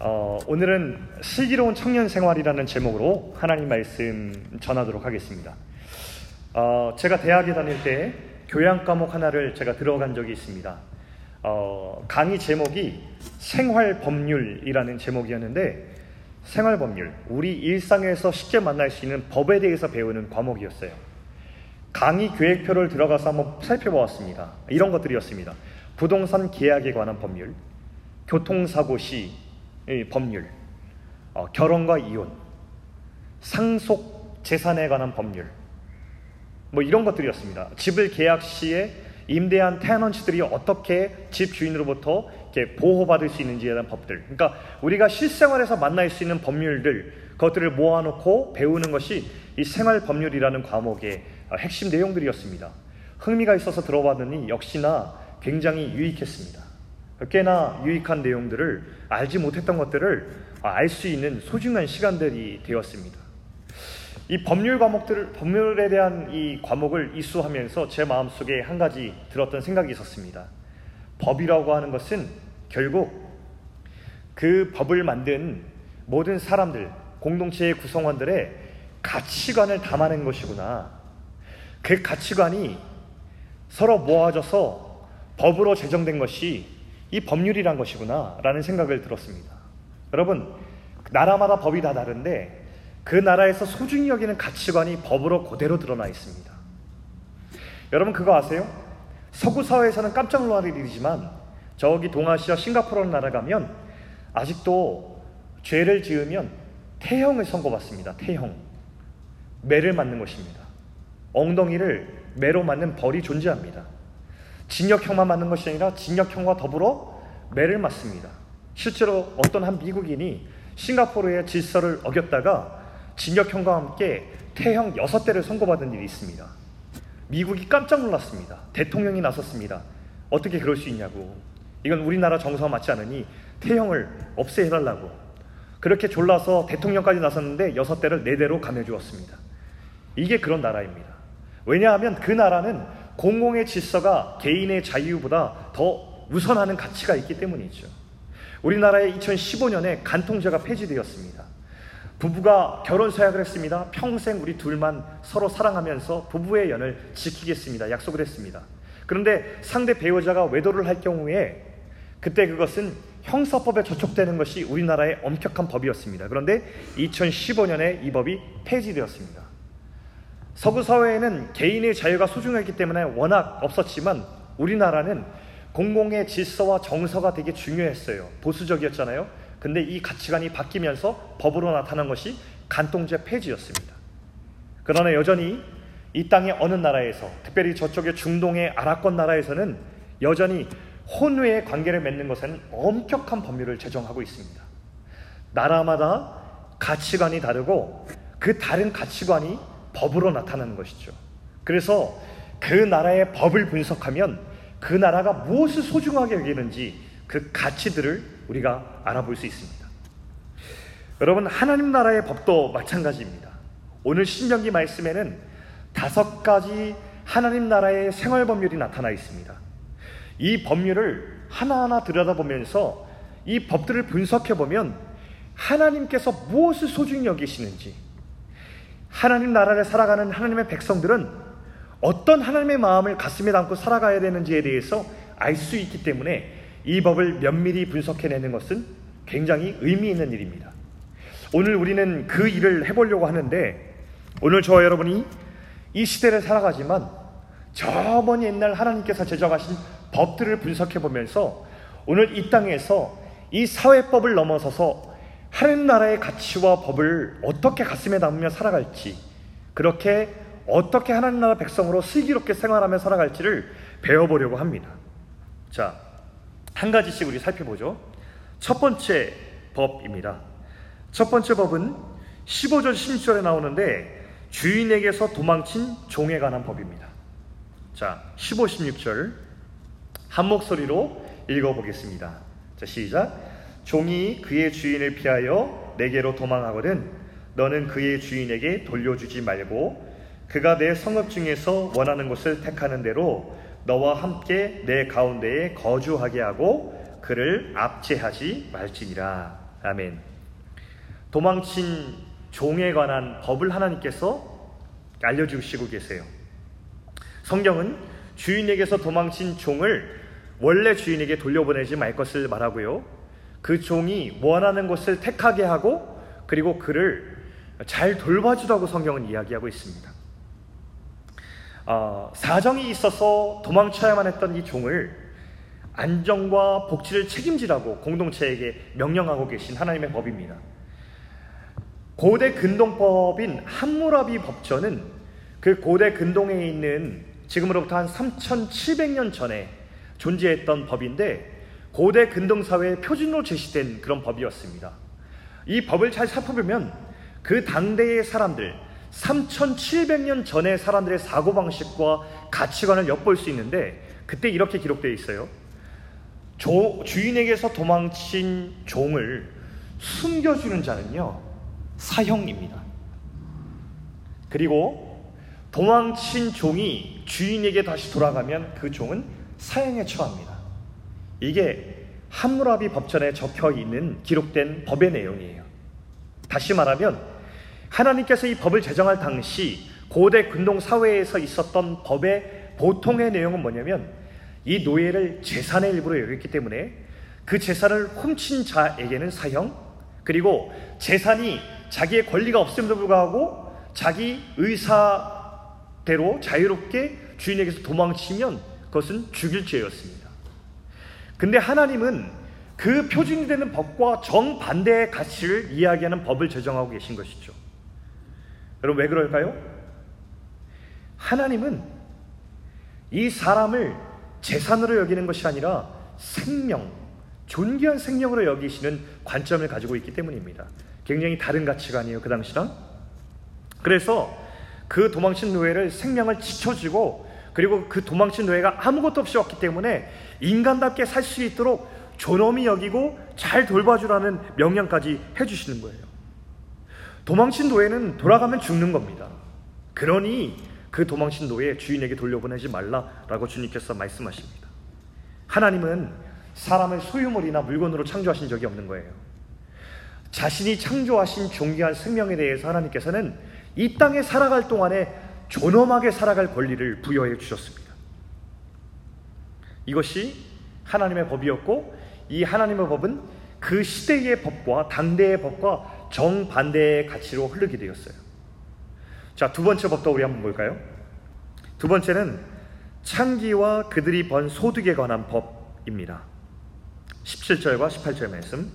어, 오늘은 슬기로운 청년 생활이라는 제목으로 하나님 말씀 전하도록 하겠습니다. 어, 제가 대학에 다닐 때 교양 과목 하나를 제가 들어간 적이 있습니다. 어, 강의 제목이 생활 법률이라는 제목이었는데 생활 법률, 우리 일상에서 쉽게 만날 수 있는 법에 대해서 배우는 과목이었어요. 강의 계획표를 들어가서 한번 살펴보았습니다. 이런 것들이었습니다. 부동산 계약에 관한 법률, 교통사고 시 법률, 어, 결혼과 이혼, 상속 재산에 관한 법률, 뭐 이런 것들이었습니다. 집을 계약 시에 임대한 테너런트들이 어떻게 집 주인으로부터 이렇게 보호받을 수 있는지에 대한 법들. 그러니까 우리가 실생활에서 만날 수 있는 법률들, 그것들을 모아놓고 배우는 것이 이 생활 법률이라는 과목의 핵심 내용들이었습니다. 흥미가 있어서 들어봤더니 역시나 굉장히 유익했습니다. 꽤나 유익한 내용들을 알지 못했던 것들을 알 수 있는 소중한 시간들이 되었습니다. 이 법률 과목들을 법률에 대한 이 과목을 이수하면서 제 마음속에 한 가지 들었던 생각이 있었습니다. 법이라고 하는 것은 결국 그 법을 만든 모든 사람들, 공동체의 구성원들의 가치관을 담아낸 것이구나. 그 가치관이 서로 모아져서 법으로 제정된 것이 이 법률이란 것이구나. 라는 생각을 들었습니다. 여러분, 나라마다 법이 다 다른데 그 나라에서 소중히 여기는 가치관이 법으로 그대로 드러나 있습니다. 여러분 그거 아세요? 서구 사회에서는 깜짝 놀랄 일이지만 저기 동아시아 싱가포르 나라 가면 아직도 죄를 지으면 태형을 선고받습니다. 태형. 매를 맞는 것입니다. 엉덩이를 매로 맞는 벌이 존재합니다. 징역형만 맞는 것이 아니라 징역형과 더불어 매를 맞습니다. 실제로 어떤 한 미국인이 싱가포르의 질서를 어겼다가 징역형과 함께 태형 6대를 선고받은 일이 있습니다. 미국이 깜짝 놀랐습니다. 대통령이 나섰습니다. 어떻게 그럴 수 있냐고. 이건 우리나라 정서와 맞지 않으니 태형을 없애해달라고. 그렇게 졸라서 대통령까지 나섰는데 6대를 4대로 감해주었습니다. 이게 그런 나라입니다. 왜냐하면 그 나라는 공공의 질서가 개인의 자유보다 더 우선하는 가치가 있기 때문이죠. 우리나라의 2015년에 간통죄가 폐지되었습니다. 부부가 결혼 서약을 했습니다. 평생 우리 둘만 서로 사랑하면서 부부의 연을 지키겠습니다. 약속을 했습니다. 그런데 상대 배우자가 외도를 할 경우에 그때 그것은 형사법에 저촉되는 것이 우리나라의 엄격한 법이었습니다. 그런데 2015년에 이 법이 폐지되었습니다. 서구 사회에는 개인의 자유가 소중했기 때문에 워낙 없었지만 우리나라는 공공의 질서와 정서가 되게 중요했어요. 보수적이었잖아요. 근데 이 가치관이 바뀌면서 법으로 나타난 것이 간통죄 폐지였습니다. 그러나 여전히 이 땅의 어느 나라에서, 특별히 저쪽의 중동의 아랍권 나라에서는 여전히 혼외의 관계를 맺는 것에는 엄격한 법률을 제정하고 있습니다. 나라마다 가치관이 다르고 그 다른 가치관이 법으로 나타나는 것이죠. 그래서 그 나라의 법을 분석하면 그 나라가 무엇을 소중하게 여기는지 그 가치들을 우리가 알아볼 수 있습니다. 여러분, 하나님 나라의 법도 마찬가지입니다. 오늘 신명기 말씀에는 다섯 가지 하나님 나라의 생활 법률이 나타나 있습니다. 이 법률을 하나하나 들여다보면서 이 법들을 분석해 보면 하나님께서 무엇을 소중히 여기시는지, 하나님 나라를 살아가는 하나님의 백성들은 어떤 하나님의 마음을 가슴에 담고 살아가야 되는지에 대해서 알 수 있기 때문에 이 법을 면밀히 분석해내는 것은 굉장히 의미 있는 일입니다. 오늘 우리는 그 일을 해보려고 하는데 오늘 저와 여러분이 이 시대를 살아가지만 저먼 옛날 하나님께서 제정하신 법들을 분석해 보면서 오늘 이 땅에서 이 사회법을 넘어서서 하나님 나라의 가치와 법을 어떻게 가슴에 담으며 살아갈지 그렇게 어떻게 하나님 나라 백성으로 슬기롭게 생활하며 살아갈지를 배워보려고 합니다. 자, 한 가지씩 우리 살펴보죠. 첫 번째 법입니다. 첫 번째 법은 15절 16절에 나오는데 주인에게서 도망친 종에 관한 법입니다. 자, 15, 16절 한 목소리로 읽어보겠습니다. 자, 시작. 종이 그의 주인을 피하여 내게로 도망하거든 너는 그의 주인에게 돌려주지 말고 그가 내 성읍 중에서 원하는 곳을 택하는 대로 너와 함께 내 가운데에 거주하게 하고 그를 압제하지 말지니라. 아멘. 도망친 종에 관한 법을 하나님께서 알려주시고 계세요. 성경은 주인에게서 도망친 종을 원래 주인에게 돌려보내지 말 것을 말하고요. 그 종이 원하는 곳을 택하게 하고 그리고 그를 잘 돌봐주라고 성경은 이야기하고 있습니다. 어, 사정이 있어서 도망쳐야만 했던 이 종을 안정과 복지를 책임지라고 공동체에게 명령하고 계신 하나님의 법입니다. 고대 근동법인 함무라비 법전은 그 고대 근동에 있는 지금으로부터 한 3,700년 전에 존재했던 법인데 고대 근동 사회의 표준으로 제시된 그런 법이었습니다. 이 법을 잘 살펴보면 그 당대의 사람들 3,700년 전의 사람들의 사고방식과 가치관을 엿볼 수 있는데 그때 이렇게 기록되어 있어요. 조, 주인에게서 도망친 종을 숨겨주는 자는요, 사형입니다. 그리고 도망친 종이 주인에게 다시 돌아가면 그 종은 사형에 처합니다. 이게 함무라비 법전에 적혀 있는 기록된 법의 내용이에요. 다시 말하면 하나님께서 이 법을 제정할 당시 고대 근동 사회에서 있었던 법의 보통의 내용은 뭐냐면 이 노예를 재산의 일부로 여겼기 때문에 그 재산을 훔친 자에게는 사형 그리고 재산이 자기의 권리가 없음에도 불구하고 자기 의사대로 자유롭게 주인에게서 도망치면 그것은 죽일 죄였습니다. 근데 하나님은 그 표준이 되는 법과 정반대의 가치를 이야기하는 법을 제정하고 계신 것이죠. 여러분 왜 그럴까요? 하나님은 이 사람을 재산으로 여기는 것이 아니라 생명, 존귀한 생명으로 여기시는 관점을 가지고 있기 때문입니다. 굉장히 다른 가치관이에요, 그 당시랑. 그래서 그 도망친 노예를 생명을 지켜주고 그리고 그 도망친 노예가 아무것도 없이 왔기 때문에 인간답게 살 수 있도록 존엄히 여기고 잘 돌봐주라는 명령까지 해주시는 거예요. 도망친 노예는 돌아가면 죽는 겁니다. 그러니 그 도망친 노예 주인에게 돌려보내지 말라라고 주님께서 말씀하십니다. 하나님은 사람을 소유물이나 물건으로 창조하신 적이 없는 거예요. 자신이 창조하신 존귀한 생명에 대해서 하나님께서는 이 땅에 살아갈 동안에 존엄하게 살아갈 권리를 부여해 주셨습니다. 이것이 하나님의 법이었고 이 하나님의 법은 그 시대의 법과 당대의 법과 정반대의 가치로 흐르게 되었어요. 자, 두 번째 법도 우리 한번 볼까요? 두 번째는 창기와 그들이 번 소득에 관한 법입니다. 17절과 18절 말씀.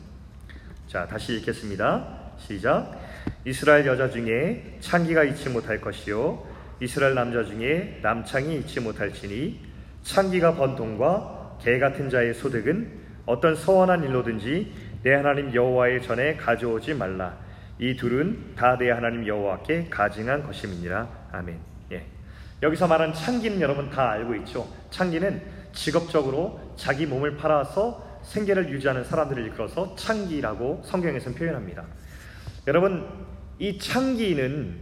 자, 다시 읽겠습니다. 시작. 이스라엘 여자 중에 창기가 있지 못할 것이요 이스라엘 남자 중에 남창이 있지 못할지니 창기가 번 돈과 개 같은 자의 소득은 어떤 서원한 일로든지 내 하나님 여호와의 전에 가져오지 말라. 이 둘은 다 내 하나님 여호와께 가증한 것임이니라. 아멘. 예. 여기서 말한 창기는 여러분 다 알고 있죠. 창기는 직업적으로 자기 몸을 팔아서 생계를 유지하는 사람들을 일컬어서 창기라고 성경에서는 표현합니다. 여러분, 이 창기는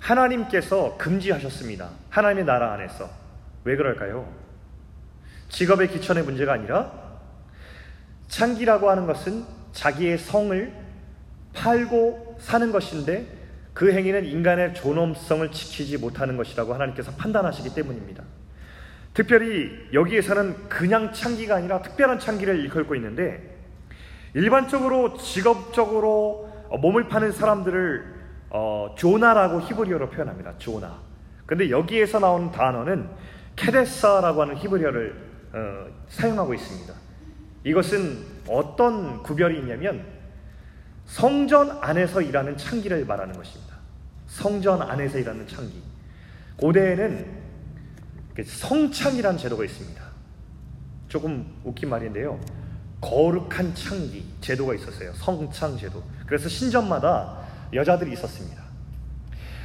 하나님께서 금지하셨습니다. 하나님의 나라 안에서. 왜 그럴까요? 직업의 기천의 문제가 아니라 창기라고 하는 것은 자기의 성을 팔고 사는 것인데 그 행위는 인간의 존엄성을 지키지 못하는 것이라고 하나님께서 판단하시기 때문입니다. 특별히 여기에서는 그냥 창기가 아니라 특별한 창기를 일컬고 있는데 일반적으로 직업적으로 몸을 파는 사람들을 어, 조나라고 히브리어로 표현합니다. 조나. 근데 여기에서 나오는 단어는 케데사라고 하는 히브리어를 어, 사용하고 있습니다. 이것은 어떤 구별이 있냐면 성전 안에서 일하는 창기를 말하는 것입니다. 성전 안에서 일하는 창기. 고대에는 그 성창이라는 제도가 있습니다. 조금 웃긴 말인데요. 거룩한 창기 제도가 있었어요. 성창 제도. 그래서 신전마다 여자들이 있었습니다.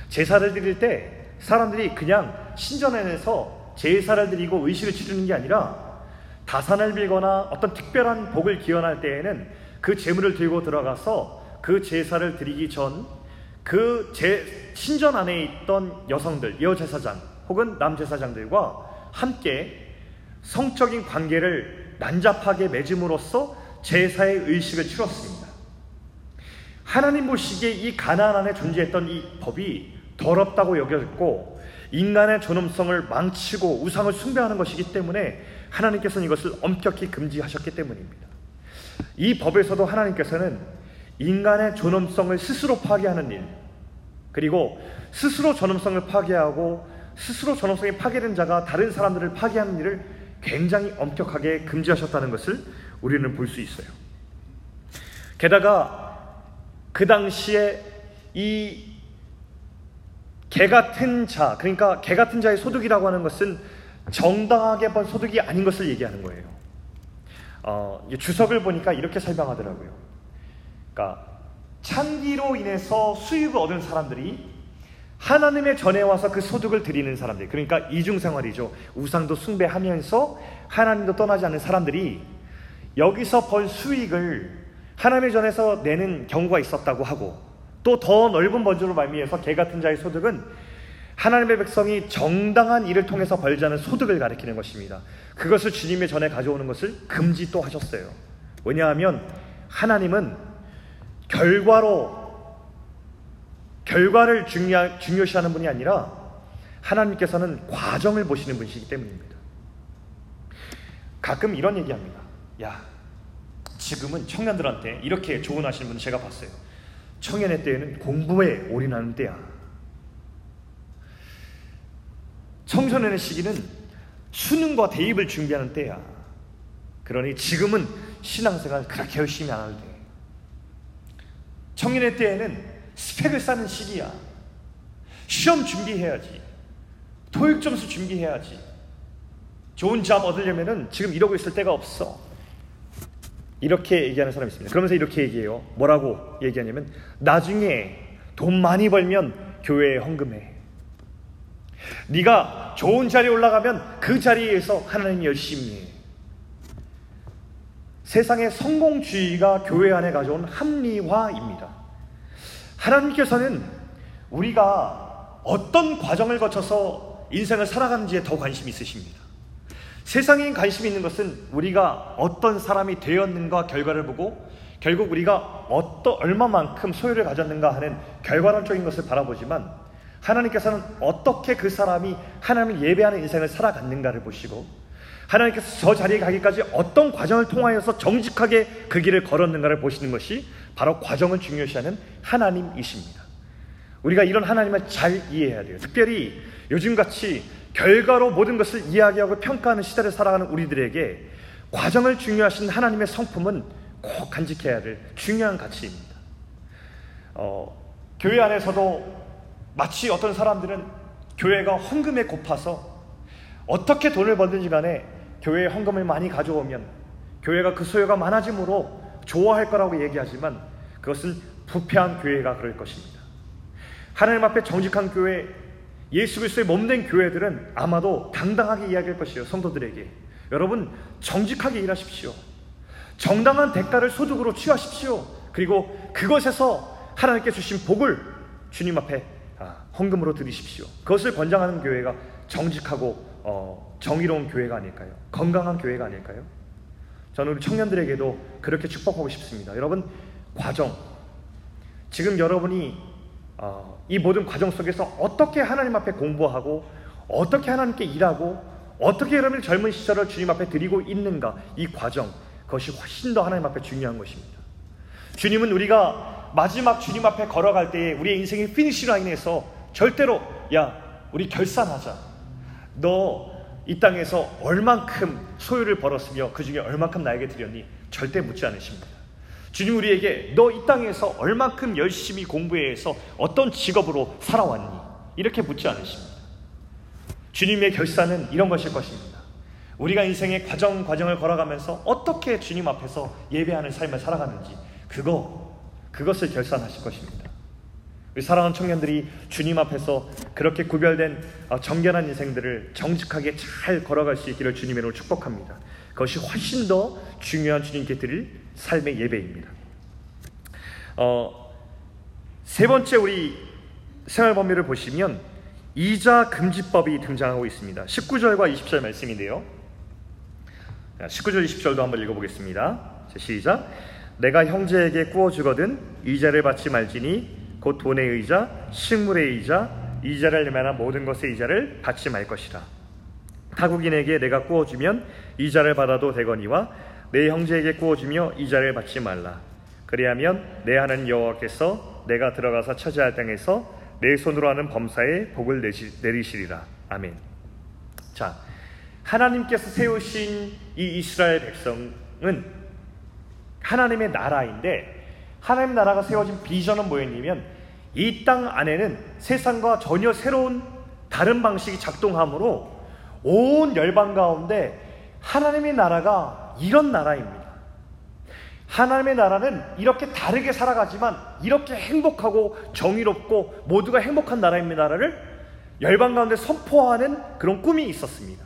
제사를 드릴 때 사람들이 그냥 신전 안에서 제사를 드리고 의식을 치르는 게 아니라 다산을 빌거나 어떤 특별한 복을 기원할 때에는 그 재물을 들고 들어가서 그 제사를 드리기 전 그 신전 안에 있던 여성들, 여제사장 혹은 남제사장들과 함께 성적인 관계를 난잡하게 맺음으로써 제사의 의식을 치렀습니다. 하나님 보시기에 이 가나안 안에 존재했던 이 법이 더럽다고 여겼고 인간의 존엄성을 망치고 우상을 숭배하는 것이기 때문에 하나님께서는 이것을 엄격히 금지하셨기 때문입니다. 이 법에서도 하나님께서는 인간의 존엄성을 스스로 파괴하는 일, 그리고 스스로 존엄성을 파괴하고 스스로 존엄성이 파괴된 자가 다른 사람들을 파괴하는 일을 굉장히 엄격하게 금지하셨다는 것을 우리는 볼 수 있어요. 게다가 그 당시에 이 개 같은 자, 그러니까 개 같은 자의 소득이라고 하는 것은 정당하게 번 소득이 아닌 것을 얘기하는 거예요. 어, 주석을 보니까 이렇게 설명하더라고요. 그러니까 창기로 인해서 수익을 얻은 사람들이 하나님의 전에 와서 그 소득을 드리는 사람들, 그러니까 이중생활이죠. 우상도 숭배하면서 하나님도 떠나지 않는 사람들이 여기서 번 수익을 하나님의 전에서 내는 경우가 있었다고 하고 또 더 넓은 번주로 말미해서 개 같은 자의 소득은 하나님의 백성이 정당한 일을 통해서 벌자는 소득을 가리키는 것입니다. 그것을 주님의 전에 가져오는 것을 금지 또 하셨어요. 왜냐하면 하나님은 결과로 결과를 중요, 중요시하는 분이 아니라 하나님께서는 과정을 보시는 분이시기 때문입니다. 가끔 이런 얘기합니다. 야, 지금은 청년들한테 이렇게 조언하시는 분 제가 봤어요. 청년의 때에는 공부에 올인하는 때야. 청소년의 시기는 수능과 대입을 준비하는 때야. 그러니 지금은 신앙생활 그렇게 열심히 안할 때. 청년의 때에는 스펙을 쌓는 시기야. 시험 준비해야지. 토익 점수 준비해야지. 좋은 잡 얻으려면은 지금 이러고 있을 때가 없어. 이렇게 얘기하는 사람이 있습니다. 그러면서 이렇게 얘기해요. 뭐라고 얘기하냐면 나중에 돈 많이 벌면 교회에 헌금해. 네가 좋은 자리에 올라가면 그 자리에서 하나님 열심히 해. 세상의 성공주의가 교회 안에 가져온 합리화입니다. 하나님께서는 우리가 어떤 과정을 거쳐서 인생을 살아가는지에 더 관심이 있으십니다. 세상에 관심 있는 것은 우리가 어떤 사람이 되었는가 결과를 보고 결국 우리가 어떤 얼마만큼 소유를 가졌는가 하는 결과론적인 것을 바라보지만 하나님께서는 어떻게 그 사람이 하나님을 예배하는 인생을 살아갔는가를 보시고 하나님께서 저 자리에 가기까지 어떤 과정을 통하여서 정직하게 그 길을 걸었는가를 보시는 것이 바로 과정을 중요시하는 하나님이십니다. 우리가 이런 하나님을 잘 이해해야 돼요. 특별히 요즘같이 결과로 모든 것을 이야기하고 평가하는 시대를 살아가는 우리들에게 과정을 중요하신 하나님의 성품은 꼭 간직해야 될 중요한 가치입니다. 어, 교회 안에서도 마치 어떤 사람들은 교회가 헌금에 고파서 어떻게 돈을 벌든지 간에 교회에 헌금을 많이 가져오면 교회가 그 소요가 많아지므로 좋아할 거라고 얘기하지만 그것은 부패한 교회가 그럴 것입니다. 하나님 앞에 정직한 교회, 예수 그리스도의 몸된 교회들은 아마도 당당하게 이야기할 것이에요. 성도들에게. 여러분 정직하게 일하십시오. 정당한 대가를 소득으로 취하십시오. 그리고 그것에서 하나님께 주신 복을 주님 앞에 아, 헌금으로 드리십시오. 그것을 권장하는 교회가 정직하고 어, 정의로운 교회가 아닐까요? 건강한 교회가 아닐까요? 저는 우리 청년들에게도 그렇게 축복하고 싶습니다. 여러분 과정 지금 여러분이 어, 이 모든 과정 속에서 어떻게 하나님 앞에 공부하고 어떻게 하나님께 일하고 어떻게 여러분의 젊은 시절을 주님 앞에 드리고 있는가 이 과정 그것이 훨씬 더 하나님 앞에 중요한 것입니다. 주님은 우리가 마지막 주님 앞에 걸어갈 때에 우리의 인생의 finish line에서 절대로 야 우리 결산하자. 너 이 땅에서 얼만큼 소유를 벌었으며 그 중에 얼만큼 나에게 드렸니? 절대 묻지 않으십니다. 주님 우리에게 너 이 땅에서 얼만큼 열심히 공부해서 어떤 직업으로 살아왔니? 이렇게 묻지 않으십니다. 주님의 결산은 이런 것일 것입니다. 우리가 인생의 과정 과정을 걸어가면서 어떻게 주님 앞에서 예배하는 삶을 살아가는지 그거 그것을 결산하실 것입니다. 우리 사랑하는 청년들이 주님 앞에서 그렇게 구별된 어, 정결한 인생들을 정직하게 잘 걸어갈 수 있기를 주님의 이름으로 축복합니다. 그것이 훨씬 더 중요한 주님께 드릴 삶의 예배입니다. 어, 세 번째 우리 생활 범위를 보시면 이자 금지법이 등장하고 있습니다. 19절과 20절 말씀인데요. 19절 20절도 한번 읽어보겠습니다. 시작. 내가 형제에게 구워 주거든 이자를 받지 말지니 곧 돈의 의자, 식물의 의자, 이자를 내만한 모든 것의 이자를 받지 말 것이라. 타국인에게 내가 구워주면 이자를 받아도 되거니와 내 형제에게 구워주며 이자를 받지 말라. 그리하면 내 하는 여호와께서 내가 들어가서 차지할 땅에서 내 손으로 하는 범사에 복을 내리시리라. 아멘. 자, 하나님께서 세우신 이 이스라엘 백성은 하나님의 나라인데 하나님 나라가 세워진 비전은 뭐였냐면 이 땅 안에는 세상과 전혀 새로운 다른 방식이 작동하므로 온 열방 가운데 하나님의 나라가 이런 나라입니다. 하나님의 나라는 이렇게 다르게 살아가지만 이렇게 행복하고 정의롭고 모두가 행복한 나라입니다를 열방 가운데 선포하는 그런 꿈이 있었습니다.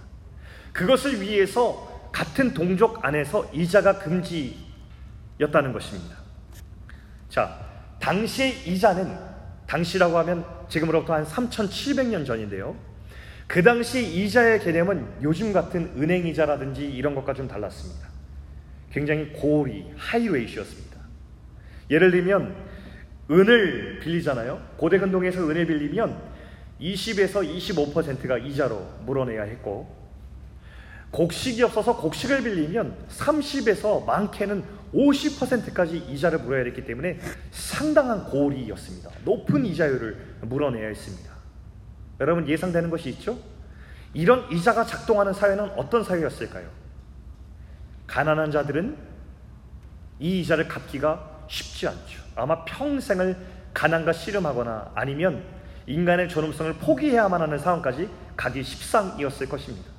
그것을 위해서 같은 동족 안에서 이자가 금지였다는 것입니다. 자, 당시의 이자는 당시라고 하면 지금으로부터 한 3,700년 전인데요. 그 당시 이자의 개념은 요즘 같은 은행 이자라든지 이런 것과 좀 달랐습니다. 굉장히 고리, high rate이었습니다. 예를 들면 은을 빌리잖아요. 고대 근동에서 은을 빌리면 20에서 25%가 이자로 물어내야 했고 곡식이 없어서 곡식을 빌리면 30에서 많게는 50%까지 이자를 물어야 했기 때문에 상당한 고리였습니다. 높은 이자율을 물어내야 했습니다. 여러분 예상되는 것이 있죠? 이런 이자가 작동하는 사회는 어떤 사회였을까요? 가난한 자들은 이 이자를 갚기가 쉽지 않죠. 아마 평생을 가난과 씨름하거나 아니면 인간의 존엄성을 포기해야만 하는 상황까지 가기 십상이었을 것입니다.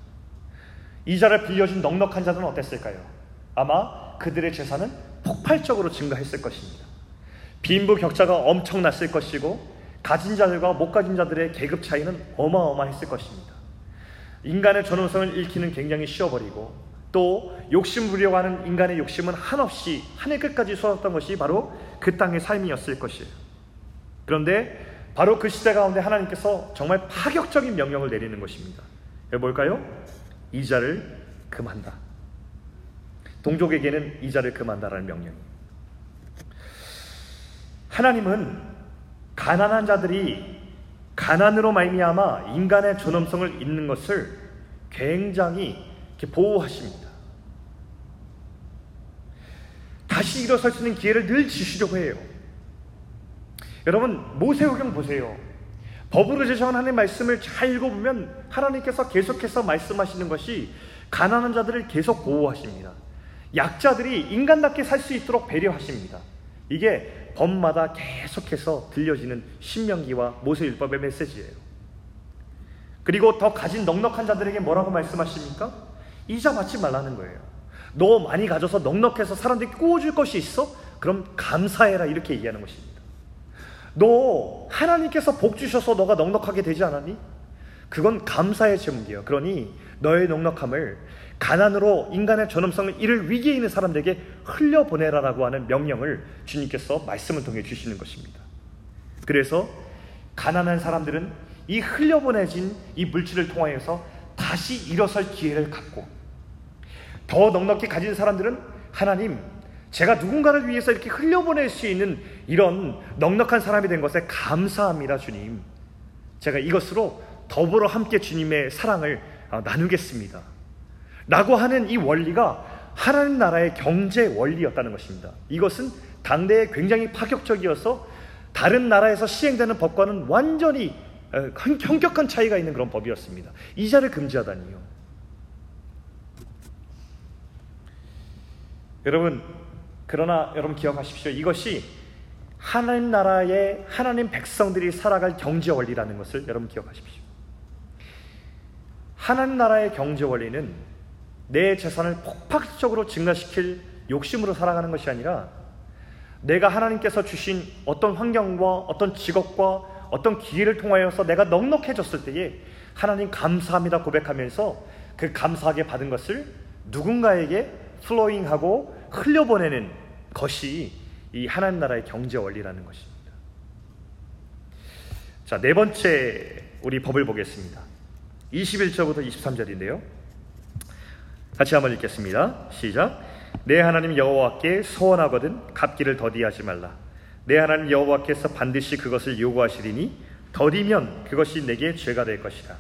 이자를 빌려준 넉넉한 자들은 어땠을까요? 아마 그들의 재산은 폭발적으로 증가했을 것입니다. 빈부 격차가 엄청났을 것이고 가진 자들과 못 가진 자들의 계급 차이는 어마어마했을 것입니다. 인간의 존엄성을 잃기는 굉장히 쉬워버리고 또 욕심 부리려고 하는 인간의 욕심은 한없이 하늘 끝까지 쏟았던 것이 바로 그 땅의 삶이었을 것이에요. 그런데 바로 그 시대 가운데 하나님께서 정말 파격적인 명령을 내리는 것입니다. 뭘까요? 이자를 금한다. 동족에게는 이자를 금한다라는 명령. 하나님은 가난한 자들이 가난으로 말미암아 인간의 존엄성을 잃는 것을 굉장히 보호하십니다. 다시 일어설 수 있는 기회를 늘 주시려고 해요. 여러분 모세오경 보세요. 법으로 하나님의 말씀을 잘 읽어보면 하나님께서 계속해서 말씀하시는 것이 가난한 자들을 계속 보호하십니다. 약자들이 인간답게 살 수 있도록 배려하십니다. 이게 법마다 계속해서 들려지는 신명기와 모세율법의 메시지예요. 그리고 더 가진 넉넉한 자들에게 뭐라고 말씀하십니까? 이자 받지 말라는 거예요. 너 많이 가져서 넉넉해서 사람들이 꾸어줄 것이 있어? 그럼 감사해라 이렇게 얘기하는 것입니다. 너 하나님께서 복 주셔서 너가 넉넉하게 되지 않았니? 그건 감사의 제목이에요. 그러니 너의 넉넉함을 가난으로 인간의 존엄성을 잃을 위기에 있는 사람들에게 흘려보내라라고 하는 명령을 주님께서 말씀을 통해 주시는 것입니다. 그래서 가난한 사람들은 이 흘려보내진 이 물질을 통하여서 다시 일어설 기회를 갖고 더 넉넉히 가진 사람들은 하나님 제가 누군가를 위해서 이렇게 흘려보낼 수 있는 이런 넉넉한 사람이 된 것에 감사합니다, 주님. 제가 이것으로 더불어 함께 주님의 사랑을 어, 나누겠습니다. 라고 하는 이 원리가 하나님 나라의 경제 원리였다는 것입니다. 이것은 당대에 굉장히 파격적이어서 다른 나라에서 시행되는 법과는 완전히 어, 현격한 차이가 있는 그런 법이었습니다. 이자를 금지하다니요. 여러분, 그러나 여러분 기억하십시오. 이것이 하나님 나라의 하나님 백성들이 살아갈 경제 원리라는 것을 여러분 기억하십시오. 하나님 나라의 경제 원리는 내 재산을 폭발적으로 증가시킬 욕심으로 살아가는 것이 아니라 내가 하나님께서 주신 어떤 환경과 어떤 직업과 어떤 기회를 통하여서 내가 넉넉해졌을 때에 하나님 감사합니다 고백하면서 그 감사하게 받은 것을 누군가에게 플로잉하고 흘려보내는 것이 이 하나님 나라의 경제 원리라는 것입니다. 자, 네 번째 우리 법을 보겠습니다. 21절부터 23절인데요. 같이 한번 읽겠습니다. 시작. 내 하나님 여호와께 서원하거든 갚기를 더디하지 말라. 내 하나님 여호와께서 반드시 그것을 요구하시리니 더디면 그것이 내게 죄가 될 것이다.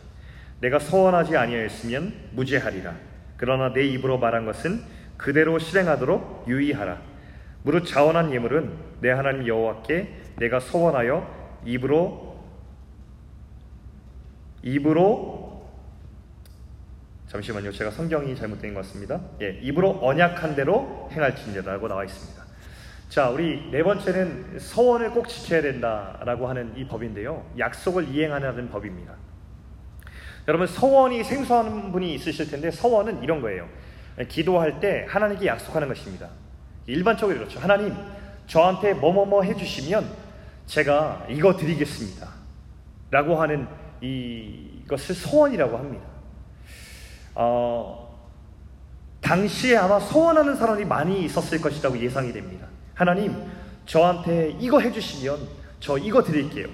내가 서원하지 아니하였으면 무죄하리라. 그러나 내 입으로 말한 것은 그대로 실행하도록 유의하라. 무릇 자원한 예물은 내 하나님 여호와께 내가 서원하여 입으로 입으로 잠시만요. 제가 성경이 잘못된 것 같습니다. 예, 입으로 언약한 대로 행할지니라고 나와 있습니다. 자, 우리 네 번째는 서원을 꼭 지켜야 된다라고 하는 이 법인데요. 약속을 이행하는 법입니다. 여러분 서원이 생소한 분이 있으실 텐데 서원은 이런 거예요. 기도할 때 하나님께 약속하는 것입니다. 일반적으로 그렇죠. 하나님 저한테 뭐뭐뭐 해주시면 제가 이거 드리겠습니다. 라고 하는 이것을 소원이라고 합니다. 어, 당시에 아마 소원하는 사람이 많이 있었을 것이라고 예상이 됩니다. 하나님, 저한테 이거 해주시면 저 이거 드릴게요.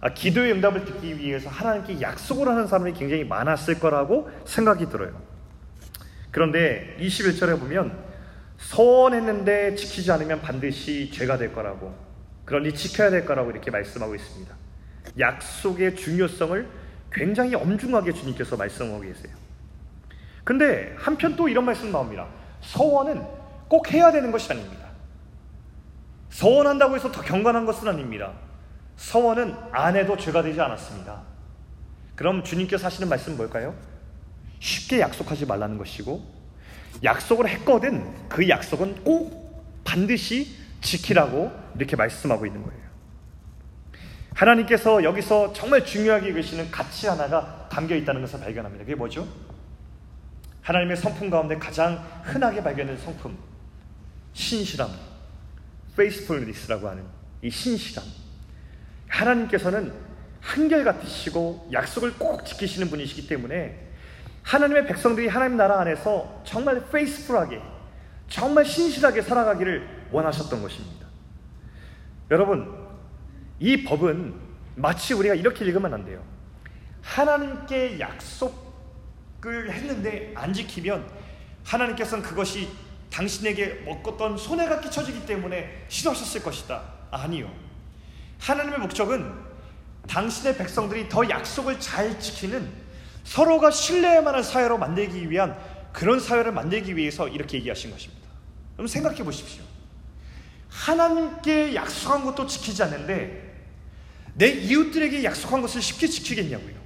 아, 기도의 응답을 듣기 위해서 하나님께 약속을 하는 사람이 굉장히 많았을 거라고 생각이 들어요. 그런데 21절에 보면 소원했는데 지키지 않으면 반드시 죄가 될 거라고 그러니 지켜야 될 거라고 이렇게 말씀하고 있습니다. 약속의 중요성을 굉장히 엄중하게 주님께서 말씀하고 계세요. 근데 한편 또 이런 말씀 나옵니다. 서원은 꼭 해야 되는 것이 아닙니다. 서원한다고 해서 더 경건한 것은 아닙니다. 서원은 안 해도 죄가 되지 않았습니다. 그럼 주님께서 하시는 말씀은 뭘까요? 쉽게 약속하지 말라는 것이고 약속을 했거든 그 약속은 꼭 반드시 지키라고 이렇게 말씀하고 있는 거예요. 하나님께서 여기서 정말 중요하게 계시는 가치 하나가 담겨 있다는 것을 발견합니다. 그게 뭐죠? 하나님의 성품 가운데 가장 흔하게 발견되는 성품, 신실함, faithfulness라고 하는 이 신실함. 하나님께서는 한결같으시고 약속을 꼭 지키시는 분이시기 때문에 하나님의 백성들이 하나님 나라 안에서 정말 페이스풀하게 정말 신실하게 살아가기를 원하셨던 것입니다. 여러분, 이 법은 마치 우리가 이렇게 읽으면 안 돼요. 하나님께 약속 을 했는데 안 지키면 하나님께서는 그것이 당신에게 먹었던 손해가 끼쳐지기 때문에 싫어하셨을 것이다. 아니요. 하나님의 목적은 당신의 백성들이 더 약속을 잘 지키는 서로가 신뢰할 만한 사회로 만들기 위한 그런 사회를 만들기 위해서 이렇게 얘기하신 것입니다. 그럼 생각해 보십시오. 하나님께 약속한 것도 지키지 않는데 내 이웃들에게 약속한 것을 쉽게 지키겠냐고요.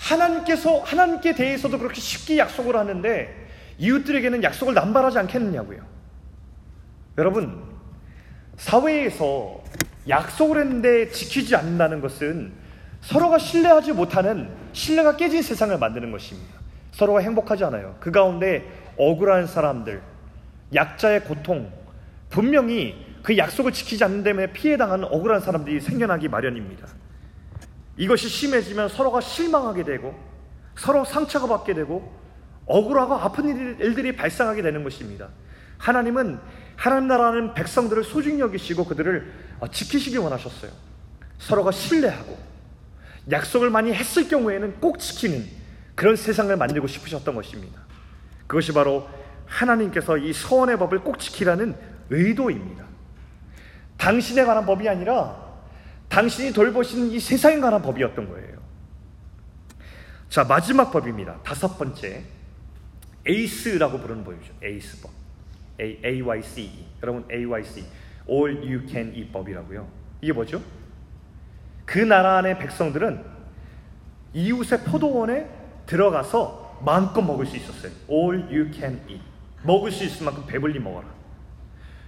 하나님께서 하나님께 대해서도 그렇게 쉽게 약속을 하는데 이웃들에게는 약속을 남발하지 않겠느냐고요. 여러분 사회에서 약속을 했는데 지키지 않는다는 것은 서로가 신뢰하지 못하는 신뢰가 깨진 세상을 만드는 것입니다. 서로가 행복하지 않아요. 그 가운데 억울한 사람들, 약자의 고통, 분명히 그 약속을 지키지 않는 때문에 피해당하는 억울한 사람들이 생겨나기 마련입니다. 이것이 심해지면 서로가 실망하게 되고 서로 상처가 받게 되고 억울하고 아픈 일들이 발생하게 되는 것입니다. 하나님은 하나님 나라는 백성들을 소중히 여기시고 그들을 지키시기 원하셨어요. 서로가 신뢰하고 약속을 많이 했을 경우에는 꼭 지키는 그런 세상을 만들고 싶으셨던 것입니다. 그것이 바로 하나님께서 이 서원의 법을 꼭 지키라는 의도입니다. 당신에 관한 법이 아니라 당신이 돌보시는 이 세상에 관한 법이었던 거예요. 자, 마지막 법입니다. 다섯 번째. 에이스라고 부르는 법이죠. 에이스 법. A, AYCE. 여러분, AYC. All You Can Eat 법이라고요. 이게 뭐죠? 그 나라 안의 백성들은 이웃의 포도원에 들어가서 마음껏 먹을 수 있었어요. All you can eat. 먹을 수 있을 만큼 배불리 먹어라.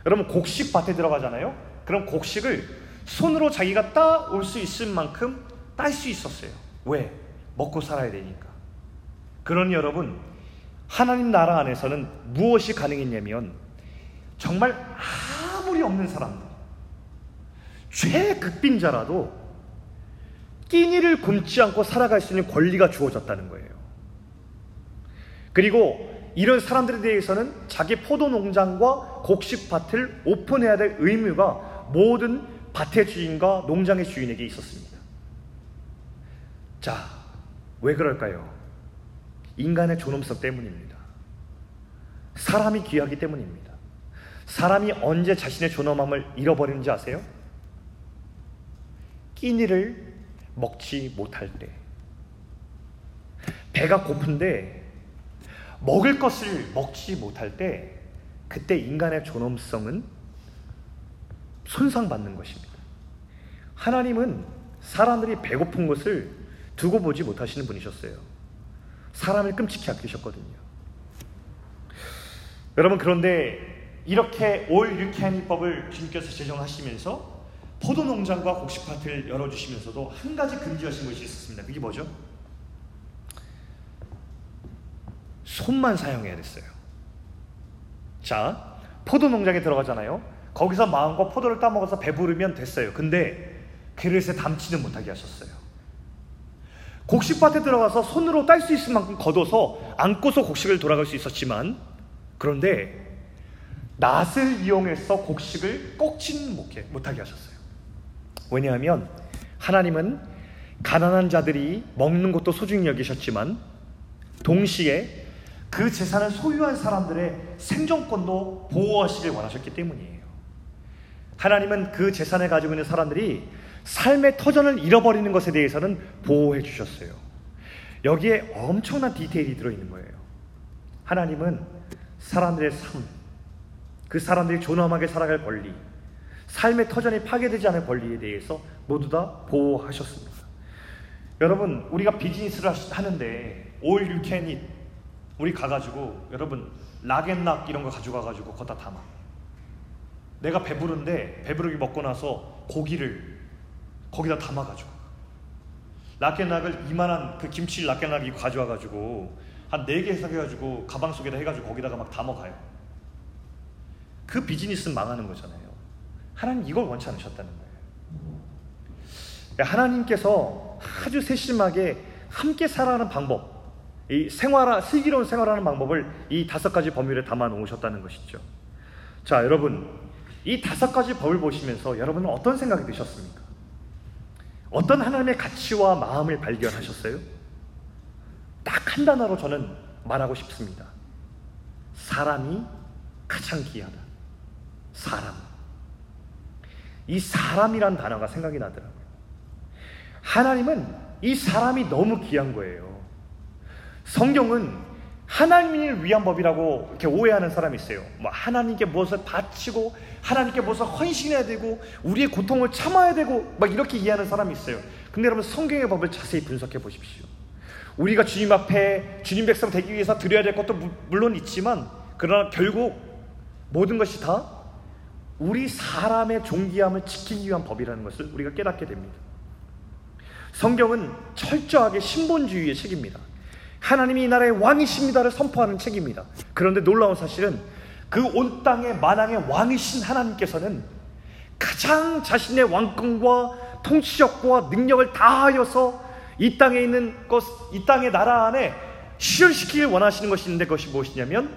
여러분 곡식 밭에 들어가잖아요. 그럼 곡식을 손으로 자기가 따올 수 있을 만큼 딸 수 있었어요. 왜? 먹고 살아야 되니까. 그러니 여러분 하나님 나라 안에서는 무엇이 가능했냐면 정말 아무리 없는 사람들 최극빈자라도 끼니를 굶지 않고 살아갈 수 있는 권리가 주어졌다는 거예요. 그리고 이런 사람들에 대해서는 자기 포도 농장과 곡식밭을 오픈해야 될 의무가 모든 밭의 주인과 농장의 주인에게 있었습니다. 자, 왜 그럴까요? 인간의 존엄성 때문입니다. 사람이 귀하기 때문입니다. 사람이 언제 자신의 존엄함을 잃어버리는지 아세요? 끼니를 먹지 못할 때. 배가 고픈데 먹을 것을 먹지 못할 때 그때 인간의 존엄성은 손상받는 것입니다. 하나님은 사람들이 배고픈 것을 두고 보지 못하시는 분이셨어요. 사람을 끔찍히 아끼셨거든요. 여러분 그런데 이렇게 올 유쾌한이법을 주님께서 제정하시면서 포도 농장과 곡식 밭을 열어주시면서도 한 가지 금지하신 것이 있었습니다. 그게 뭐죠? 손만 사용해야 됐어요. 자, 포도 농장에 들어가잖아요. 거기서 마음과 포도를 따먹어서 배부르면 됐어요. 근데 그릇에 담지는 못하게 하셨어요. 곡식밭에 들어가서 손으로 딸 수 있을 만큼 걷어서 안고서 곡식을 돌아갈 수 있었지만 그런데 낫을 이용해서 곡식을 꺾지는 못하게 하셨어요. 왜냐하면 하나님은 가난한 자들이 먹는 것도 소중히 여기셨지만 동시에 그 재산을 소유한 사람들의 생존권도 보호하시길 원하셨기 때문이에요. 하나님은 그 재산을 가지고 있는 사람들이 삶의 터전을 잃어버리는 것에 대해서는 보호해 주셨어요. 여기에 엄청난 디테일이 들어있는 거예요. 하나님은 사람들의 삶, 그 사람들이 존엄하게 살아갈 권리, 삶의 터전이 파괴되지 않을 권리에 대해서 모두 다 보호하셨습니다. 여러분, 우리가 비즈니스를 하는데 올 유캔이 우리 가가지고 여러분 락앤락 이런 거 가져가가지고 거기다 담아. 내가 배부른데 배부르게 먹고 나서 고기를 거기다 담아가지고 락앤락을 이만한 그 김치 락앤락 이 가져와가지고 한 네 개 해석해가지고 가방 속에다 해가지고 거기다가 막 담아가요. 그 비즈니스는 망하는 거잖아요. 하나님 이걸 원치 않으셨다는 거예요. 하나님께서 아주 세심하게 함께 살아가는 방법, 이 생활, 슬기로운 생활하는 방법을 이 다섯 가지 법률에 담아 놓으셨다는 것이죠. 자, 여러분, 이 다섯 가지 법을 보시면서 여러분은 어떤 생각이 드셨습니까? 어떤 하나님의 가치와 마음을 발견하셨어요? 딱 한 단어로 저는 말하고 싶습니다. 사람이 가장 귀하다. 사람. 이 사람이란 단어가 생각이 나더라고요. 하나님은 이 사람이 너무 귀한 거예요. 성경은 하나님을 위한 법이라고 이렇게 오해하는 사람이 있어요. 뭐 하나님께 무엇을 바치고 하나님께 무엇을 헌신해야 되고 우리의 고통을 참아야 되고 막 이렇게 이해하는 사람이 있어요. 근데 여러분 성경의 법을 자세히 분석해 보십시오. 우리가 주님 앞에 주님 백성 되기 위해서 드려야 될 것도 물론 있지만 그러나 결국 모든 것이 다 우리 사람의 존귀함을 지키기 위한 법이라는 것을 우리가 깨닫게 됩니다. 성경은 철저하게 신본주의의 책입니다. 하나님이 이 나라의 왕이십니다를 선포하는 책입니다. 그런데 놀라운 사실은 그 온 땅의 만왕의 왕이신 하나님께서는 가장 자신의 왕권과 통치력과 능력을 다하여서 이 땅에 있는 것, 이 땅의 나라 안에 실현시키길 원하시는 것이 있는데 그것이 무엇이냐면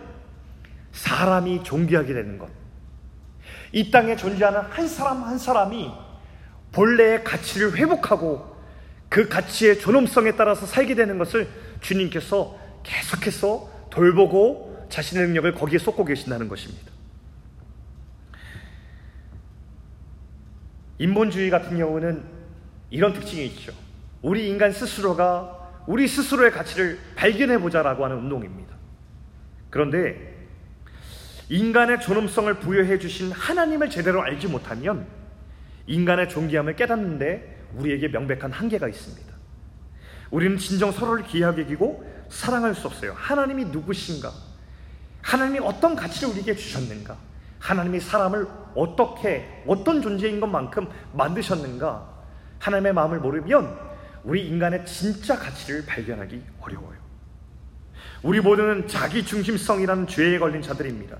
사람이 존귀하게 되는 것. 이 땅에 존재하는 한 사람 한 사람이 본래의 가치를 회복하고 그 가치의 존엄성에 따라서 살게 되는 것을 주님께서 계속해서 돌보고 자신의 능력을 거기에 쏟고 계신다는 것입니다. 인본주의 같은 경우는 이런 특징이 있죠. 우리 인간 스스로가 우리 스스로의 가치를 발견해 보자라고 하는 운동입니다. 그런데 인간의 존엄성을 부여해 주신 하나님을 제대로 알지 못하면 인간의 존귀함을 깨닫는데 우리에게 명백한 한계가 있습니다. 우리는 진정 서로를 귀하게 여기고 사랑할 수 없어요. 하나님이 누구신가? 하나님이 어떤 가치를 우리에게 주셨는가? 하나님이 사람을 어떻게 어떤 존재인 것만큼 만드셨는가? 하나님의 마음을 모르면 우리 인간의 진짜 가치를 발견하기 어려워요. 우리 모두는 자기 중심성이라는 죄에 걸린 자들입니다.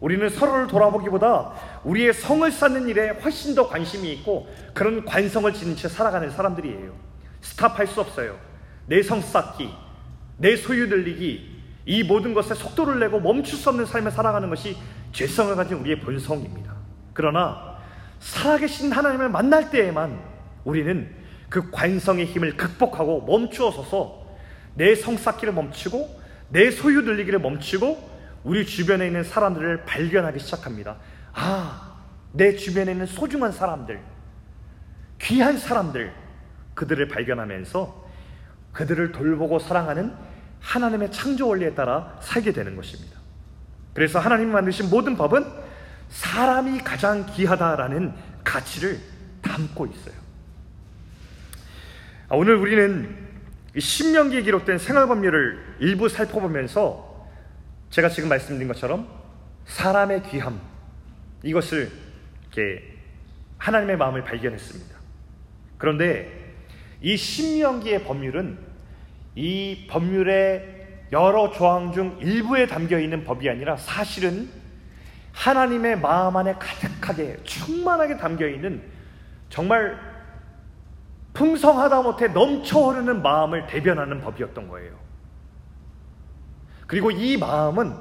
우리는 서로를 돌아보기보다 우리의 성을 쌓는 일에 훨씬 더 관심이 있고 그런 관성을 지닌 채 살아가는 사람들이에요. 스탑할 수 없어요. 내 성 쌓기, 내 소유 늘리기, 이 모든 것에 속도를 내고 멈출 수 없는 삶을 살아가는 것이 죄성을 가진 우리의 본성입니다. 그러나 살아계신 하나님을 만날 때에만 우리는 그 관성의 힘을 극복하고 멈추어 서서 내 성 쌓기를 멈추고 내 소유 늘리기를 멈추고 우리 주변에 있는 사람들을 발견하기 시작합니다. 아, 내 주변에 있는 소중한 사람들, 귀한 사람들, 그들을 발견하면서 그들을 돌보고 사랑하는 하나님의 창조 원리에 따라 살게 되는 것입니다. 그래서 하나님이 만드신 모든 법은 사람이 가장 귀하다라는 가치를 담고 있어요. 아, 오늘 우리는 신명기에 기록된 생활법률을 일부 살펴보면서 제가 지금 말씀드린 것처럼 사람의 귀함 이것을 이렇게 하나님의 마음을 발견했습니다. 그런데 이 신명기의 법률은 이 법률의 여러 조항 중 일부에 담겨 있는 법이 아니라 사실은 하나님의 마음 안에 가득하게 충만하게 담겨 있는 정말 풍성하다 못해 넘쳐 흐르는 마음을 대변하는 법이었던 거예요. 그리고 이 마음은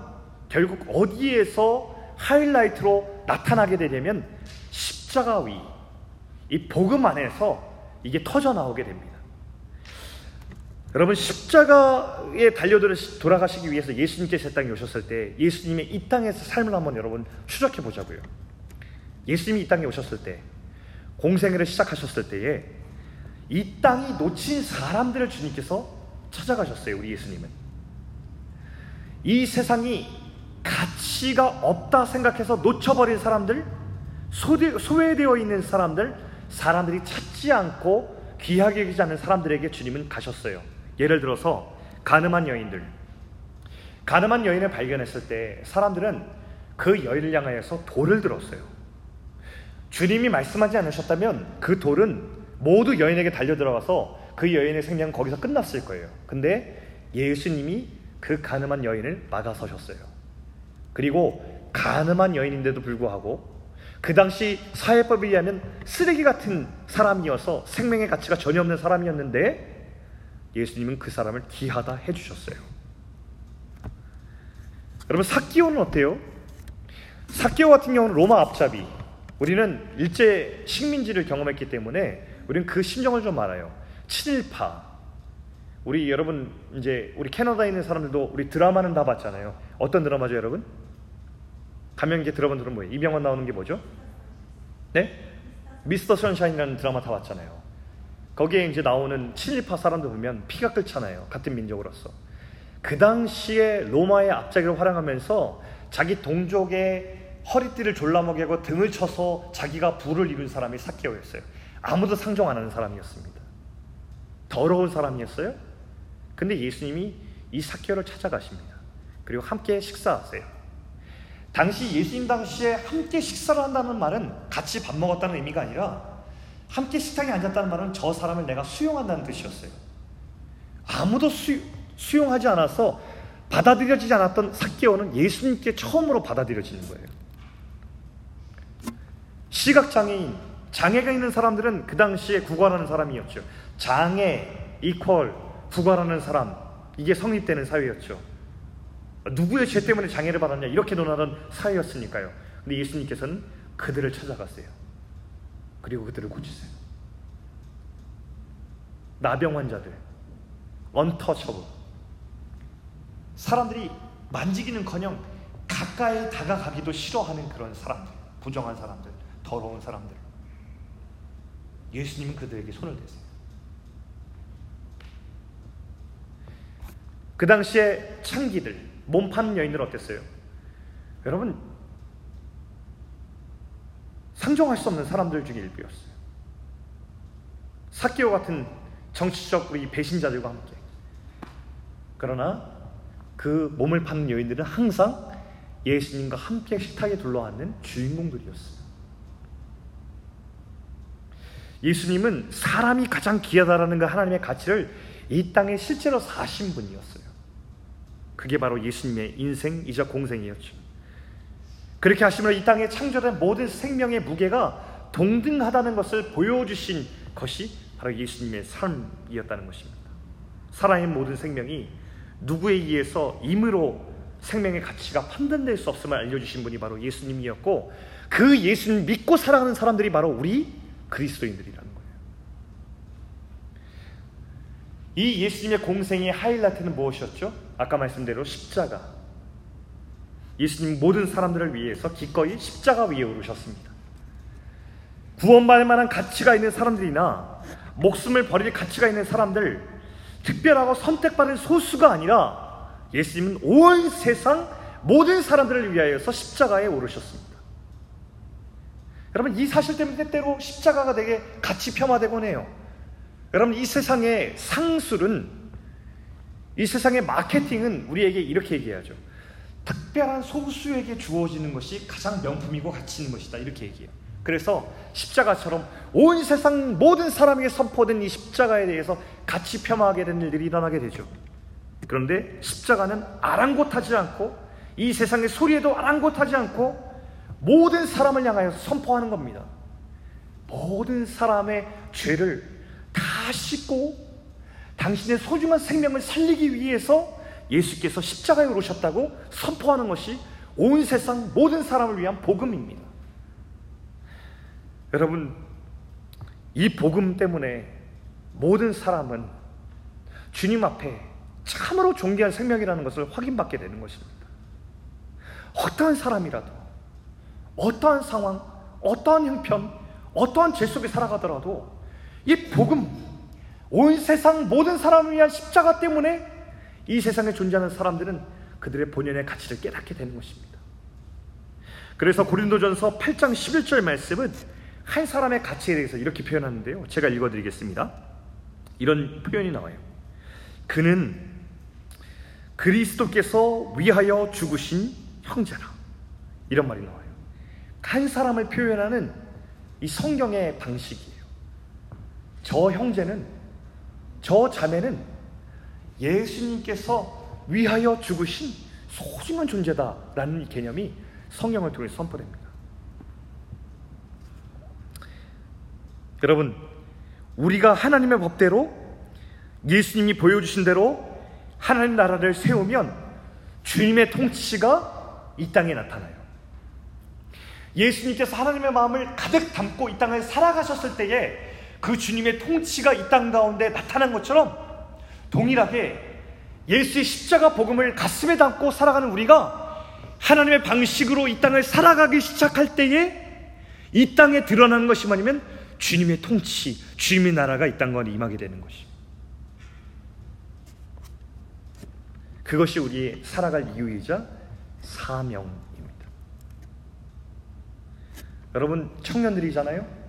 결국 어디에서 하이라이트로 나타나게 되냐면 십자가 위, 이 복음 안에서 이게 터져 나오게 됩니다. 여러분 십자가에 달려 돌아가시기 위해서 예수님께서 이 땅에 오셨을 때 예수님의 이 땅에서 삶을 한번 여러분 추적해 보자고요. 예수님이 이 땅에 오셨을 때 공생애를 시작하셨을 때에 이 땅이 놓친 사람들을 주님께서 찾아가셨어요. 우리 예수님은 이 세상이 가치가 없다 생각해서 놓쳐버린 사람들, 소외되어 있는 사람들, 사람들이 찾지 않고 귀하게 여기지 않는 사람들에게 주님은 가셨어요. 예를 들어서 가늠한 여인들. 가늠한 여인을 발견했을 때 사람들은 그 여인을 향하여서 돌을 들었어요. 주님이 말씀하지 않으셨다면 그 돌은 모두 여인에게 달려 들어가서 그 여인의 생명은 거기서 끝났을 거예요. 근데 예수님이 그 가늠한 여인을 막아서셨어요. 그리고 가늠한 여인인데도 불구하고 그 당시 사회법에 의하면 쓰레기 같은 사람이어서 생명의 가치가 전혀 없는 사람이었는데 예수님은 그 사람을 귀하다 해주셨어요. 여러분 사기오는 어때요? 사기오 같은 경우는 로마 앞잡이. 우리는 일제 식민지를 경험했기 때문에 우리는 그 심정을 좀 알아요. 친일파. 우리 여러분 이제 우리 캐나다에 있는 사람들도 우리 드라마는 다 봤잖아요. 어떤 드라마죠, 여러분? 가면 들어본 드라마 뭐예요? 이병헌 나오는 게 뭐죠? 네? 미스터 선샤인이라는 드라마 다 봤잖아요. 거기에 이제 나오는 친일파 사람들 보면 피가 끓잖아요. 같은 민족으로서. 그 당시에 로마의 앞자기를 활용하면서 자기 동족의 허리띠를 졸라먹이고 등을 쳐서 자기가 부를 이룬 사람이 사케오였어요. 아무도 상종 안 하는 사람이었습니다. 더러운 사람이었어요. 근데 예수님이 이 사케오를 찾아가십니다. 그리고 함께 식사하세요. 당시 예수님 당시에 함께 식사를 한다는 말은 같이 밥 먹었다는 의미가 아니라 함께 식탁에 앉았다는 말은 저 사람을 내가 수용한다는 뜻이었어요. 아무도 수, 수용하지 않아서 받아들여지지 않았던 사개오는 예수님께 처음으로 받아들여지는 거예요. 시각장애인, 장애가 있는 사람들은 그 당시에 구걸하는 사람이었죠. 장애, 이퀄, 구걸하는 사람, 이게 성립되는 사회였죠. 누구의 죄 때문에 장애를 받았냐, 이렇게 논하던 사회였으니까요. 근데 예수님께서는 그들을 찾아갔어요. 그리고 그들을 고치세요. 나병 환자들, 언터처블. 사람들이 만지기는 커녕 가까이 다가가기도 싫어하는 그런 사람들, 부정한 사람들, 더러운 사람들. 예수님은 그들에게 손을 대세요. 그 당시에 창기들, 몸 파는 여인들 어땠어요? 여러분 상종할 수 없는 사람들 중에 일부였어요. 사케오 같은 정치적 우리 배신자들과 함께. 그러나 그 몸을 파는 여인들은 항상 예수님과 함께 식탁에 둘러앉는 주인공들이었어요. 예수님은 사람이 가장 귀하다라는 그 하나님의 가치를 이 땅에 실제로 사신 분이었어요. 그게 바로 예수님의 인생이자 공생이었죠. 그렇게 하시면 이 땅에 창조된 모든 생명의 무게가 동등하다는 것을 보여주신 것이 바로 예수님의 삶이었다는 것입니다. 살아있는 모든 생명이 누구에 의해서 임으로 생명의 가치가 판단될 수 없음을 알려주신 분이 바로 예수님이었고 그 예수님 믿고 살아가는 사람들이 바로 우리 그리스도인들이라는 거예요. 이 예수님의 공생의 하이라이트는 무엇이었죠? 아까 말씀대로 십자가. 예수님 모든 사람들을 위해서 기꺼이 십자가 위에 오르셨습니다. 구원받을 만한 가치가 있는 사람들이나 목숨을 버릴 가치가 있는 사람들, 특별하고 선택받은 소수가 아니라 예수님은 온 세상 모든 사람들을 위하여서 십자가에 오르셨습니다. 여러분 이 사실 때문에 때때로 십자가가 되게 가치 폄하되곤 해요. 여러분 이 세상의 상술은 이 세상의 마케팅은 우리에게 이렇게 얘기하죠. 특별한 소수에게 주어지는 것이 가장 명품이고 가치 있는 것이다. 이렇게 얘기해요. 그래서 십자가처럼 온 세상 모든 사람에게 선포된 이 십자가에 대해서 가치 폄하하게 되는 일들이 일어나게 되죠. 그런데 십자가는 아랑곳하지 않고 이 세상의 소리에도 아랑곳하지 않고 모든 사람을 향하여 선포하는 겁니다. 모든 사람의 죄를 다 씻고 당신의 소중한 생명을 살리기 위해서 예수께서 십자가에 오르셨다고 선포하는 것이 온 세상 모든 사람을 위한 복음입니다. 여러분, 이 복음 때문에 모든 사람은 주님 앞에 참으로 존귀한 생명이라는 것을 확인받게 되는 것입니다. 어떠한 사람이라도, 어떠한 상황, 어떠한 형편, 어떠한 죄 속에 살아가더라도 이 복음, 온 세상 모든 사람을 위한 십자가 때문에 이 세상에 존재하는 사람들은 그들의 본연의 가치를 깨닫게 되는 것입니다. 그래서 고린도전서 8장 11절 말씀은 한 사람의 가치에 대해서 이렇게 표현하는데요. 제가 읽어드리겠습니다. 이런 표현이 나와요. 그는 그리스도께서 위하여 죽으신 형제라. 이런 말이 나와요. 한 사람을 표현하는 이 성경의 방식이에요. 저 형제는, 저 자매는 예수님께서 위하여 죽으신 소중한 존재다라는 개념이 성경을 통해 선포됩니다. 여러분, 우리가 하나님의 법대로 예수님이 보여주신 대로 하나님 나라를 세우면 주님의 통치가 이 땅에 나타나요. 예수님께서 하나님의 마음을 가득 담고 이 땅을 살아가셨을 때에 그 주님의 통치가 이 땅 가운데 나타난 것처럼 동일하게 예수의 십자가 복음을 가슴에 담고 살아가는 우리가 하나님의 방식으로 이 땅을 살아가기 시작할 때에 이 땅에 드러나는 것이 뭐냐면 주님의 통치, 주님의 나라가 이땅 가운데 임하게 되는 것입니다. 그것이 우리의 살아갈 이유이자 사명입니다. 여러분 청년들이잖아요.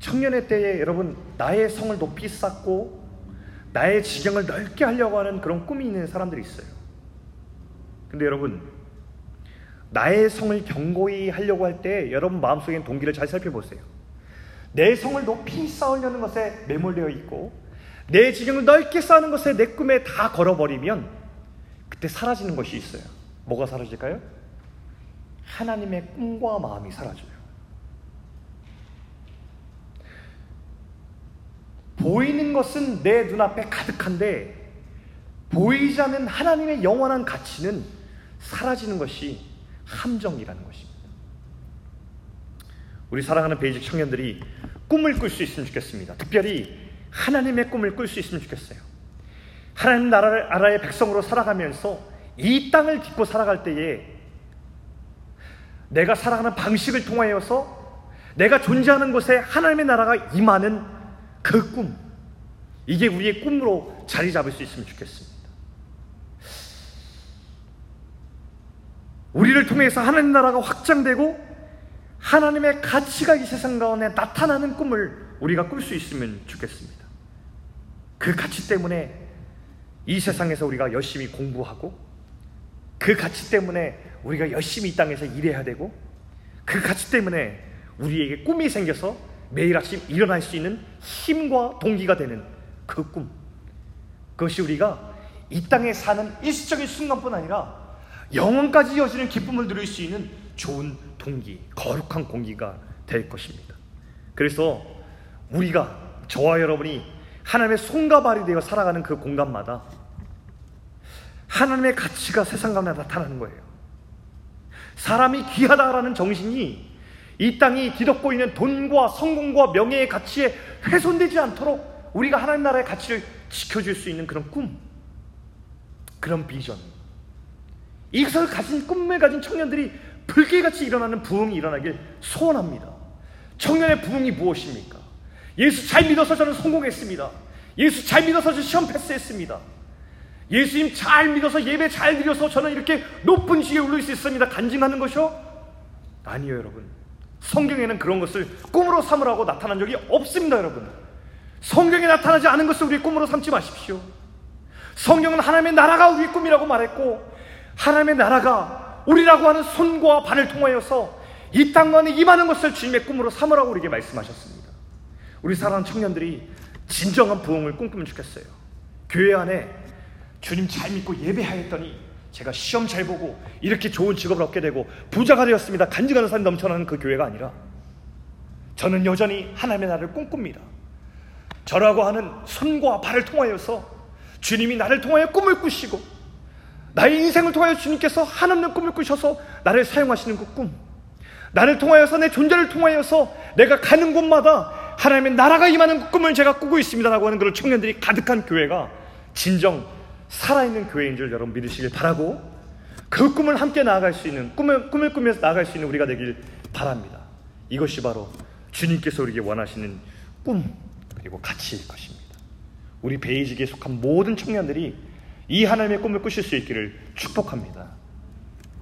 청년의 때에 여러분 나의 성을 높이 쌓고 나의 지경을 넓게 하려고 하는 그런 꿈이 있는 사람들이 있어요. 근데 여러분 나의 성을 견고히 하려고 할 때 여러분 마음속에 동기를 잘 살펴보세요. 내 성을 높이 쌓으려는 것에 매몰되어 있고 내 지경을 넓게 쌓는 것에 내 꿈에 다 걸어버리면 그때 사라지는 것이 있어요. 뭐가 사라질까요? 하나님의 꿈과 마음이 사라져요. 보이는 것은 내 눈앞에 가득한데 보이지 않는 하나님의 영원한 가치는 사라지는 것이 함정이라는 것입니다. 우리 사랑하는 베이직 청년들이 꿈을 꿀 수 있으면 좋겠습니다. 특별히 하나님의 꿈을 꿀 수 있으면 좋겠어요. 하나님 나라의 백성으로 살아가면서 이 땅을 딛고 살아갈 때에 내가 살아가는 방식을 통하여서 내가 존재하는 곳에 하나님의 나라가 임하는 그 꿈. 이게 우리의 꿈으로 자리 잡을 수 있으면 좋겠습니다. 우리를 통해서 하나님 나라가 확장되고 하나님의 가치가 이 세상 가운데 나타나는 꿈을 우리가 꿀 수 있으면 좋겠습니다. 그 가치 때문에 이 세상에서 우리가 열심히 공부하고 그 가치 때문에 우리가 열심히 이 땅에서 일해야 되고 그 가치 때문에 우리에게 꿈이 생겨서 매일 아침 일어날 수 있는 힘과 동기가 되는 그 꿈. 그것이 우리가 이 땅에 사는 일시적인 순간뿐 아니라 영원까지 이어지는 기쁨을 누릴 수 있는 좋은 동기, 거룩한 공기가 될 것입니다. 그래서 우리가 저와 여러분이 하나님의 손과 발이 되어 살아가는 그 공간마다 하나님의 가치가 세상 가운데 나타나는 거예요. 사람이 귀하다라는 정신이 이 땅이 뒤덮고 있는 돈과 성공과 명예의 가치에 훼손되지 않도록 우리가 하나님 나라의 가치를 지켜줄 수 있는 그런 꿈, 그런 비전. 이것을 가진 꿈을 가진 청년들이 불길같이 일어나는 부흥이 일어나길 소원합니다. 청년의 부흥이 무엇입니까? 예수 잘 믿어서 저는 성공했습니다. 예수 잘 믿어서 저 시험 패스했습니다. 예수님 잘 믿어서 예배 잘 드려서 저는 이렇게 높은 지에 오를 수 있습니다. 간증하는 것이요? 아니요, 여러분. 성경에는 그런 것을 꿈으로 삼으라고 나타난 적이 없습니다, 여러분. 성경에 나타나지 않은 것을 우리의 꿈으로 삼지 마십시오. 성경은 하나님의 나라가 우리의 꿈이라고 말했고, 하나님의 나라가 우리라고 하는 손과 발을 통하여서 이 땅만에 임하는 것을 주님의 꿈으로 삼으라고 우리에게 말씀하셨습니다. 우리 사랑하는 청년들이 진정한 부흥을 꿈꾸면 좋겠어요. 교회 안에 주님 잘 믿고 예배하였더니 제가 시험 잘 보고 이렇게 좋은 직업을 얻게 되고 부자가 되었습니다. 간증하는 사람이 넘쳐나는 그 교회가 아니라 저는 여전히 하나님의 나라를 꿈꿉니다. 저라고 하는 손과 발을 통하여서 주님이 나를 통하여 꿈을 꾸시고 나의 인생을 통하여 주님께서 한없는 꿈을 꾸셔서 나를 사용하시는 그 꿈. 나를 통하여서 내 존재를 통하여서 내가 가는 곳마다 하나님의 나라가 임하는 그 꿈을 제가 꾸고 있습니다라고 하는 그런 청년들이 가득한 교회가 진정 살아있는 교회인 줄 여러분 믿으시길 바라고 그 꿈을 함께 나아갈 수 있는 꿈을, 꿈을 꾸면서 나아갈 수 있는 우리가 되길 바랍니다. 이것이 바로 주님께서 우리에게 원하시는 꿈 그리고 가치일 것입니다. 우리 베이직에 속한 모든 청년들이 이 하나님의 꿈을 꾸실 수 있기를 축복합니다.